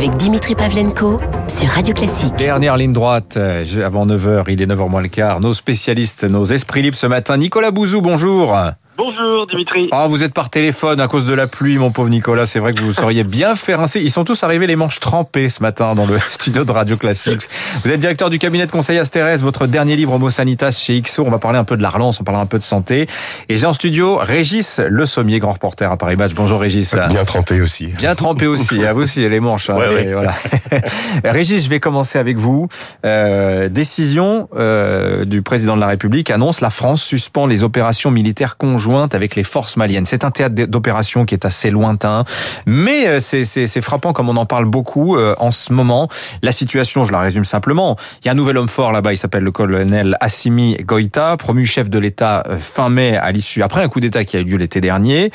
avec Dimitri Pavlenko sur Radio Classique. Dernière ligne droite, euh, avant 9h, il est 9h moins le quart. Nos spécialistes, nos esprits libres ce matin. Nicolas Bouzou, bonjour. Bonjour Dimitri. Ah, vous êtes par téléphone à cause de la pluie, mon pauvre Nicolas. C'est vrai que vous seriez bien fait rincer. Ils sont tous arrivés les manches trempées ce matin dans le studio de Radio Classique. Vous êtes directeur du cabinet de conseil Astérès. Votre dernier livre Homo Sanitas chez XO. On va parler un peu de la relance, on parlera un peu de santé. Et j'ai en studio Régis Le Sommier, grand reporter à Paris Match. Bonjour Régis. Bien trempé aussi. Bien trempé aussi. À vous aussi les manches. hein. Ouais, ouais. Et Voilà. Régis, je vais commencer avec vous. Euh, décision euh, du président de la République annonce la France suspend les opérations militaires conjointes avec les forces maliennes. C'est un théâtre d'opération qui est assez lointain, mais euh, c'est- frappant comme on en parle beaucoup euh, en ce moment. La situation, je la résume simplement. Il y a un nouvel homme fort là-bas, il s'appelle le colonel Assimi Goïta, promu chef de l'État euh, fin mai à l'issue, après un coup d'État qui a eu lieu l'été dernier.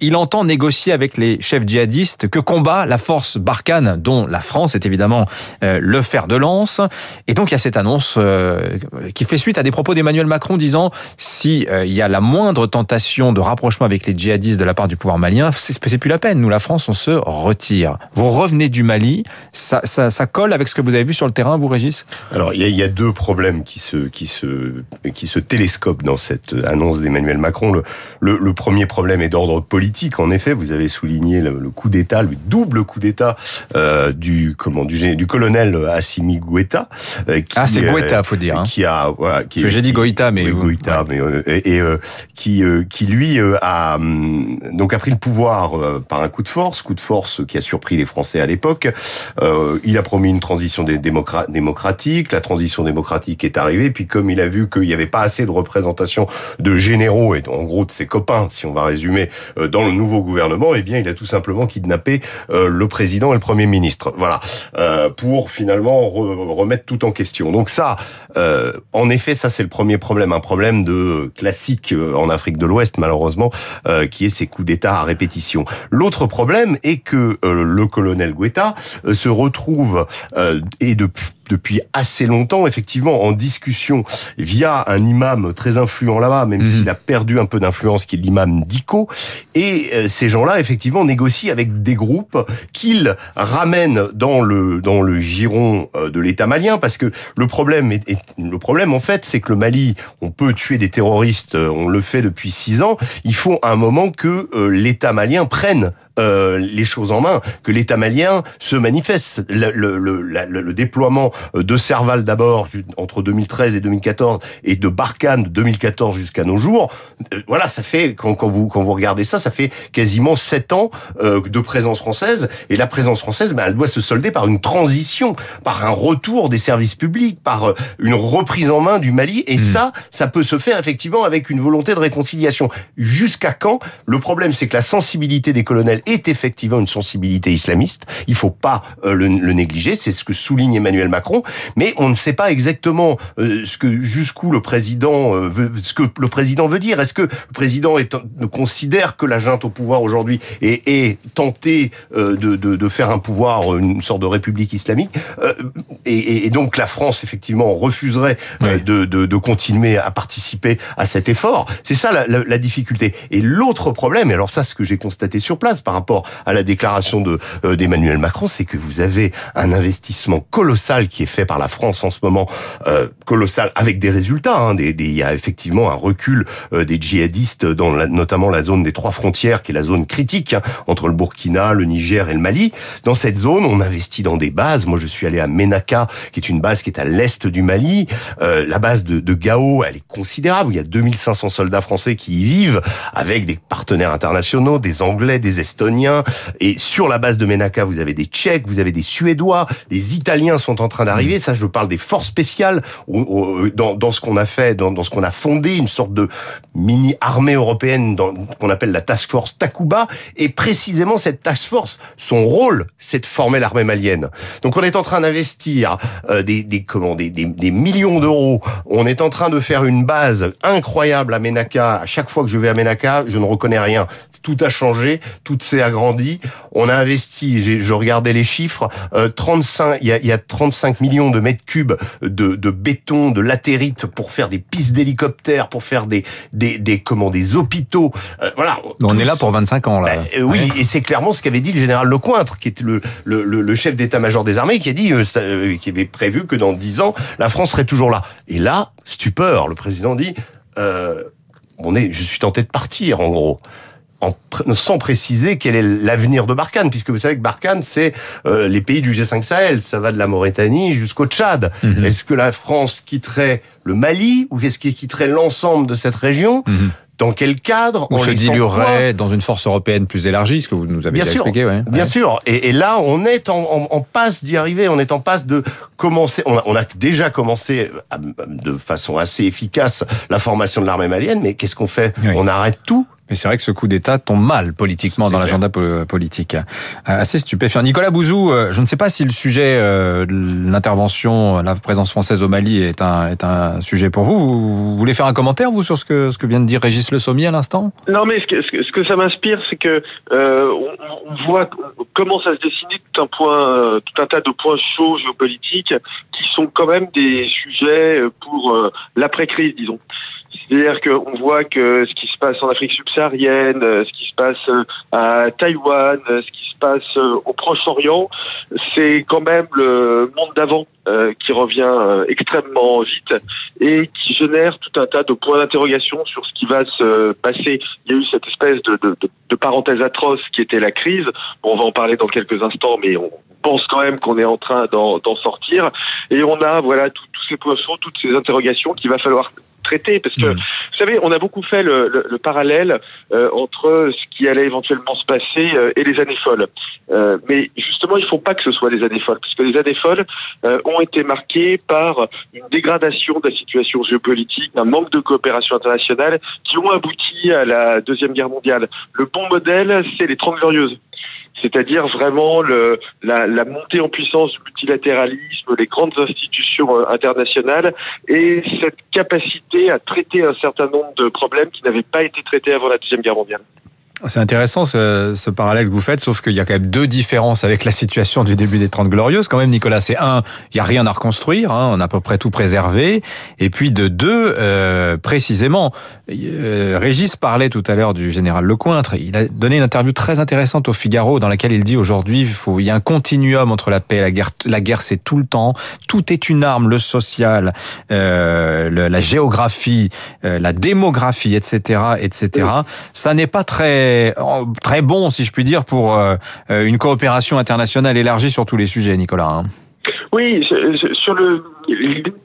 Il entend négocier avec les chefs djihadistes que combat la force Barkhane, dont la France est évidemment le fer de lance. Et donc il y a cette annonce qui fait suite à des propos d'Emmanuel Macron disant si il y a la moindre tentation de rapprochement avec les djihadistes de la part du pouvoir malien, c'est plus la peine. Nous, la France, on se retire. Vous revenez du Mali, ça, ça, ça colle avec ce que vous avez vu sur le terrain, vous, Régis? Alors, il y, a- il y a deux problèmes qui se, qui se, qui se télescopent dans cette annonce d'Emmanuel Macron. Le, le, le premier problème est d'ordre politique. En effet, vous avez souligné le, le coup d'État, le double coup d'État euh, du, comment, du, colonel Assimi Goïta. euh, qui, Ah, c'est euh, Goïta, faut dire, hein. Qui a, voilà, qui, j'ai dit qui- Goïta, mais oui, vous- Goïta, ouais. mais euh, et, et, euh, qui, euh, qui lui euh, a hum, donc a pris le pouvoir euh, par un coup de force, coup de force qui a surpris les Français à l'époque. Euh, il a promis une transition démocratique. La transition démocratique est arrivée. Puis comme il a vu qu'il n'y avait pas assez de représentation de généraux et en gros de ses copains, si on va résumer, euh, dans le nouveau gouvernement, eh bien il a tout simplement kidnappé euh, le président et le premier ministre. Voilà, pour finalement re- remettre tout en question. Donc ça, en effet, ça c'est le premier problème, un problème de classique en Afrique de l'Ouest malheureusement, euh, qui est ces coups d'État à répétition. L'autre problème est que euh, le colonel Guetta euh, se retrouve et depuis depuis assez longtemps, effectivement, en discussion via un imam très influent là-bas, même Mhm. s'il a perdu un peu d'influence, qui est l'imam Diko. Et euh, ces gens-là, effectivement, négocient avec des groupes qu'ils ramènent dans le dans le giron euh, de l'État malien, parce que le problème est, est- le problème en fait, c'est que le Mali, on peut tuer des terroristes, euh, on le fait depuis six ans. Il faut à un moment que euh, l'État malien prenne euh, les choses en main, que l'État malien se manifeste. Le, le, le, le- déploiement de Serval d'abord entre 2013 et 2014 et de Barkhane de 2014 jusqu'à nos jours, euh, voilà, ça fait quand, quand vous quand vous regardez ça, ça fait quasiment sept ans euh, de présence française. Et la présence française, ben, elle doit se solder par une transition, par un retour des services publics, par euh, une reprise en main du Mali. Et ça, ça peut se faire effectivement avec une volonté de réconciliation. Jusqu'à quand? Le problème, c'est que la sensibilité des colonels est effectivement une sensibilité islamiste. Il faut pas euh, le, le négliger. C'est ce que souligne Emmanuel Macron. Mais on ne sait pas exactement euh, ce que jusqu'où le président euh, veut, ce que le président veut dire. Est-ce que le président est, considère que la junte au pouvoir aujourd'hui est, est tentée euh, de, de, de faire un pouvoir, une sorte de république islamique, et, et- donc la France effectivement refuserait Oui. de, de, de continuer à participer à cet effort. C'est ça la, la, la difficulté. Et l'autre problème, et alors ça, ce que j'ai constaté sur place par rapport à la déclaration de euh, d'Emmanuel Macron, c'est que vous avez un investissement colossal qui est fait par la France en ce moment, euh, colossal avec des résultats. Hein, des, des- il y a effectivement un recul euh, des djihadistes dans la- notamment la zone des trois frontières, qui est la zone critique hein, entre le Burkina, le Niger et le Mali. Dans cette zone, on investit dans des bases. Moi, je suis allé à Menaka, qui est une base qui est à l'est du Mali. Euh, la base de, de Gao, elle est considérable. Il y a 2500 soldats français qui y vivent, avec des partenaires internationaux, des Anglais, des Estoniens. Et sur la base de Menaka, vous avez des Tchèques, vous avez des Suédois, des Italiens sont en train d'arriver. Ça, je parle des forces spéciales. Au- au- Dans, dans ce qu'on a fait, dans, dans ce qu'on a fondé, une sorte de mini armée européenne qu'on appelle la Task Force Takuba. Et précisément, cette Task Force, son rôle, c'est de former l'armée malienne. Donc, on est en train d'investir euh, des, des, comment, des, des, des millions d'euros. On est en train de faire une base incroyable à Menaka. À chaque fois que je vais à Menaka, je ne reconnais rien. Tout a changé, tout s'est agrandi. On a investi, je regardais les chiffres, euh, 35, il y a, y a 35 25 millions de mètres cubes de, de béton, de latérite pour faire des pistes d'hélicoptères, pour faire des, des, des, comment, des hôpitaux. Euh, voilà. On est là pour 25 ans, là. Ben, oui, et c'est clairement ce qu'avait dit le général Lecointre, qui était le, le, le chef d'état-major des armées, qui a dit, qui avait prévu que dans 10 ans, la France serait toujours là. Et là, stupeur, le président dit, on est, je suis tenté de partir, en gros sans préciser quel est l'avenir de Barkhane, puisque vous savez que Barkhane, c'est euh, les pays du G5 Sahel, ça va de la Mauritanie jusqu'au Tchad. Mhm. Est-ce que la France quitterait le Mali ou est-ce qu'il quitterait l'ensemble de cette région? Mhm. Dans quel cadre? On se diluerait dans une force européenne plus élargie, ce que vous nous avez bien expliqué. Ouais. Bien sûr. Et, là, on est en, passe d'y arriver. On est en passe de commencer. On a, déjà commencé de façon assez efficace la formation de l'armée malienne. Mais qu'est-ce qu'on fait? On arrête tout mais c'est vrai que ce coup d'État tombe mal politiquement dans l'agenda politique. Euh, assez stupéfiant. Nicolas Bouzou, euh, je ne sais pas si le sujet euh, de l'intervention, la présence française au Mali est un, est un sujet pour vous. Vous voulez faire un commentaire, vous, sur ce que, ce que vient de dire Régis Le Sommier à l'instant? Non, mais ce que, ce que ça m'inspire, c'est que euh, on, voit comment ça se dessiner tout un point, tout un tas de points chauds géopolitiques qui sont quand même des sujets pour l'après-crise, disons. C'est-à-dire qu'on voit que ce qui se passe en Afrique subsaharienne, euh, ce qui se passe euh, à Taïwan, euh, ce qui se passe au Proche-Orient, c'est quand même le monde d'avant qui revient extrêmement vite et qui génère tout un tas de points d'interrogation sur ce qui va se passer. Il y a eu cette espèce de, de, de, parenthèse atroce qui était la crise. on va en parler dans quelques instants, mais on pense quand même qu'on est en train d'en sortir. Et on a voilà tous ces points toutes ces interrogations qu'il va falloir traiter parce que mmh. vous savez on a beaucoup fait le, le, le parallèle euh, entre ce qui allait éventuellement se passer euh, et les années folles euh, mais justement il faut pas que ce soit les années folles puisque les années folles euh, ont été marquées par une dégradation de la situation géopolitique un manque de coopération internationale qui ont abouti à la deuxième guerre mondiale le bon modèle c'est les Trente glorieuses c'est-à-dire vraiment la, la, montée en puissance du multilatéralisme, les grandes institutions euh, internationales et cette capacité à traiter un certain nombre de problèmes qui n'avaient pas été traités avant la Deuxième Guerre mondiale. C'est intéressant ce, ce, parallèle que vous faites, sauf qu'il y a quand même deux différences avec la situation du début des Trente Glorieuses. Quand même, Nicolas, c'est un, il y a rien à reconstruire, hein, on a à peu près tout préservé. Et puis de deux, euh, précisément, euh, Régis parlait tout à l'heure du général Lecointre. Il a donné une interview très intéressante au Figaro dans laquelle il dit aujourd'hui, il y a un continuum entre la paix et la guerre. La guerre, c'est tout le temps. Tout est une arme, le social, euh, la géographie, euh, la démographie, etc., etc. Ça n'est pas très très, bon, si je puis dire, pour euh, euh, une coopération internationale élargie sur tous les sujets, Nicolas. Hein. Oui, sur le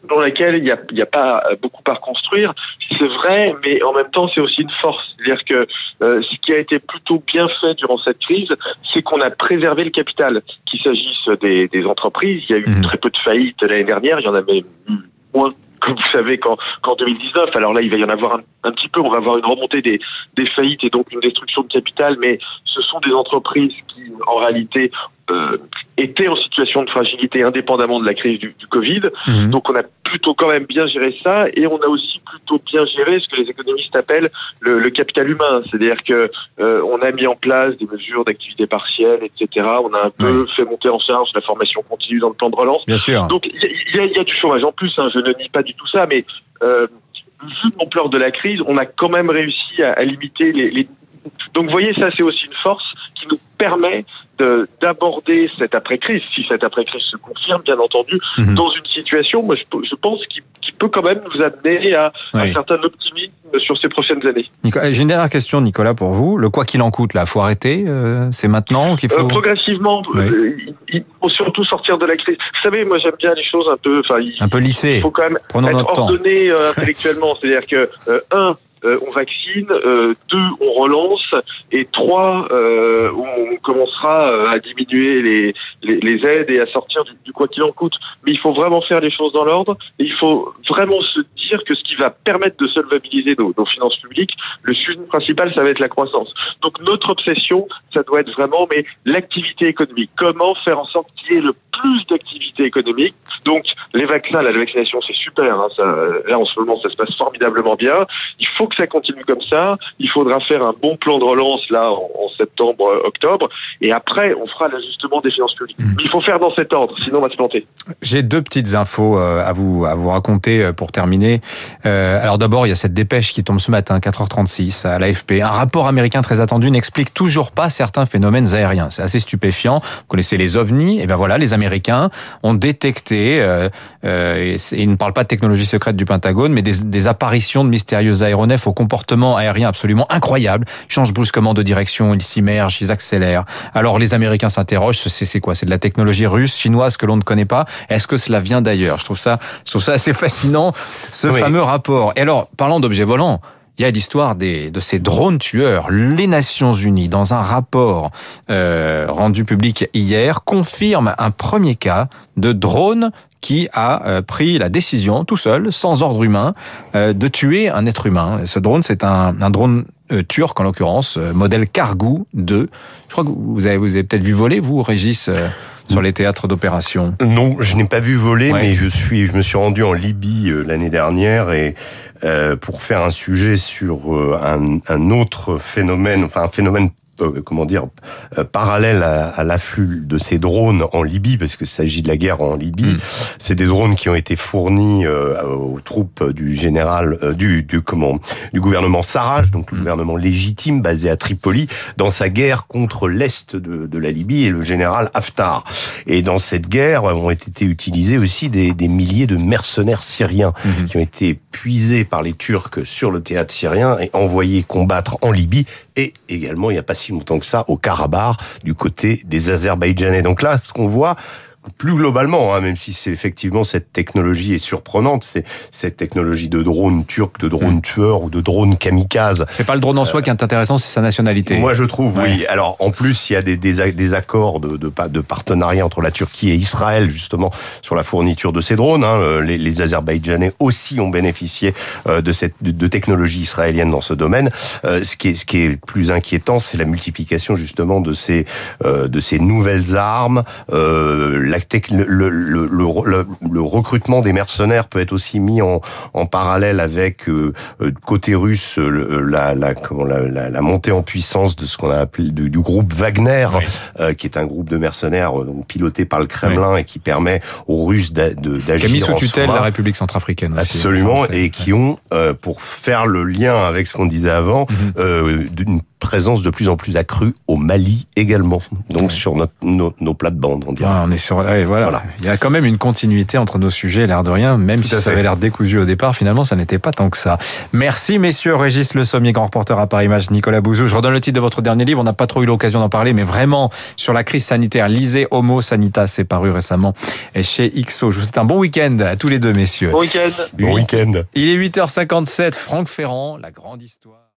dans laquelle il n'y a, a, pas beaucoup à reconstruire, c'est vrai, mais en même temps c'est aussi une force. C'est-à-dire que euh, ce qui a été plutôt bien fait durant cette crise, c'est qu'on a préservé le capital. Qu'il s'agisse des, des, entreprises, il y a eu mmh. très peu de faillites l'année dernière, il y en avait moins comme vous savez, qu'en 2019, alors là, il va y en avoir un, petit peu, on va avoir une remontée des, des faillites et donc une destruction de capital, mais ce sont des entreprises qui, en réalité, euh, étaient en situation de fragilité indépendamment de la crise du, du Covid. Mhm. Donc on a plutôt quand même bien géré ça et on a aussi plutôt bien géré ce que les économistes appellent le, le capital humain. C'est-à-dire que euh, on a mis en place des mesures d'activité partielle, etc. On a un peu fait monter en charge la formation continue dans le plan de relance. Bien sûr. Donc il y, y, a du chômage en plus. Hein, je ne nie pas du tout ça, mais euh, vu l'ampleur de la crise, on a quand même réussi à, à limiter les, les donc vous voyez, ça c'est aussi une force qui nous permet d'aborder cette après-crise, si cette après-crise se confirme, bien entendu, mhm. dans une situation, moi, je, je pense, qui, qui, peut quand même nous amener à un certain optimisme sur ces prochaines années. J'ai une dernière question, Nicolas, pour vous. Le quoi qu'il en coûte, là, faut arrêter euh, C'est maintenant qu'il faut... Euh, progressivement, euh, il faut surtout sortir de la crise. Vous savez, moi, j'aime bien les choses un peu... Un peu lissées. Il faut quand même Prenons être ordonné intellectuellement. C'est-à-dire que, un, euh, on vaccine, euh, deux, on relance, et trois, euh, on commencera à diminuer les, les, aides et à sortir du, quoi qu'il en coûte. Mais il faut vraiment faire les choses dans l'ordre, et il faut vraiment se dire que ce qui va permettre de solvabiliser nos, nos finances publiques, le sujet principal, ça va être la croissance. Donc notre obsession, ça doit être vraiment mais l'activité économique. Comment faire en sorte qu'il y ait le plus d'activité économique? Donc les vaccins, la vaccination, c'est super. Hein, ça, là en ce moment, ça se passe formidablement bien. Il faut que ça continue comme ça. Il faudra faire un bon plan de relance là en, en septembre, euh, octobre, et après on fera l'ajustement des finances publiques. Mm. Mais il faut faire dans cet ordre, sinon on va se planter. J'ai deux petites infos euh, à vous à vous raconter euh, pour terminer. Euh, alors d'abord, il y a cette dépêche qui tombe ce matin, 4h36 à l'AFP. Un rapport américain très attendu n'explique toujours pas certains phénomènes aériens. C'est assez stupéfiant. Vous connaissez les ovnis Et ben voilà, les Américains ont détecté. Et ils ne parlent pas de technologie secrète du Pentagone, mais des, apparitions de mystérieux aéronefs au comportement aérien absolument incroyable. Ils changent brusquement de direction, ils s'immergent, ils accélèrent. Alors les Américains s'interrogent. C'est quoi C'est de la technologie russe, chinoise que l'on ne connaît pas. Est-ce que cela vient d'ailleurs? Je trouve ça, je trouve ça assez fascinant, ce Oui. fameux rapport. Et alors, parlant d'objets volants, il y a l'histoire des de ces drones tueurs. Les Nations Unies, dans un rapport euh, rendu public hier, confirme un premier cas de drone qui a euh, pris la décision tout seul, sans ordre humain, euh, de tuer un être humain. Ce drone, c'est un, un drone euh, turc en l'occurrence, euh, modèle Kargou 2. Je crois que vous avez, vous avez peut-être vu voler, vous, Régis, euh, sur les théâtres d'opération. Non, je n'ai pas vu voler, Ouais. mais je suis, je me suis rendu en Libye euh, l'année dernière et euh, pour faire un sujet sur euh, un, un autre phénomène, enfin un phénomène euh, comment dire euh, parallèle à, à l'afflux de ces drones en Libye, parce que s'agit de la guerre en Libye. Mm. C'est des drones qui ont été fournis euh, aux troupes du général du, du comment du gouvernement Sarraj, donc le Mm. gouvernement légitime basé à Tripoli, dans sa guerre contre l'est de, de la Libye et le général Haftar. Et dans cette guerre ont été utilisés aussi des, des milliers de mercenaires syriens Mhm. qui ont été puisés par les Turcs sur le théâtre syrien et envoyés combattre en Libye et également il n'y a pas si longtemps que ça au Karabakh du côté des Azerbaïdjanais. Donc là, ce qu'on voit plus globalement, hein, même si c'est effectivement cette technologie est surprenante, c'est cette technologie de drone turc, de drone Mm. tueur ou de drone kamikaze. C'est pas le drone en soi qui est intéressant, c'est sa nationalité. Moi, je trouve, Ouais. oui. Alors, en plus, il y a des, des, des accords de, de, de partenariat entre la Turquie et Israël, justement, sur la fourniture de ces drones. Hein. Euh, Les, les Azerbaïdjanais aussi ont bénéficié euh, de cette de, de technologie israélienne dans ce domaine. Euh, ce qui est ce qui est plus inquiétant, c'est la multiplication justement de ces euh, de ces nouvelles armes. Euh, la le, le, le, le, le recrutement des mercenaires peut être aussi mis en, en parallèle avec euh, euh, côté russe le- la, la, comment, la, la, montée en puissance de ce qu'on a appelé du, du groupe Wagner, Oui. euh, qui est un groupe de mercenaires euh, donc, piloté par le Kremlin et qui permet aux Russes d'a- de- qui a mis d'agir sous tutelle la République centrafricaine aussi. Absolument, on sait. et qui ont, euh, pour faire le lien avec ce qu'on disait avant, euh, d'une présence de plus en plus accrue au Mali également, donc Ouais. sur notre, nos, nos plates-bandes, on dirait. Ouais, on est sur, ouais, voilà. Voilà. Il y a quand même une continuité entre nos sujets, l'air de rien, même Tout si ça fait. avait l'air décousu au départ, finalement, ça n'était pas tant que ça. Merci, messieurs. Régis Le Sommier, grand reporter à Paris Match, Nicolas Bouzou. Je redonne le titre de votre dernier livre. On n'a pas trop eu l'occasion d'en parler, mais vraiment, sur la crise sanitaire, lisez Homo Sanitas, c'est paru récemment chez XO. Je vous souhaite un bon week-end à tous les deux, messieurs. Bon week-end. Bon week-end. Il est 8h57, Franck Ferrand, la grande histoire.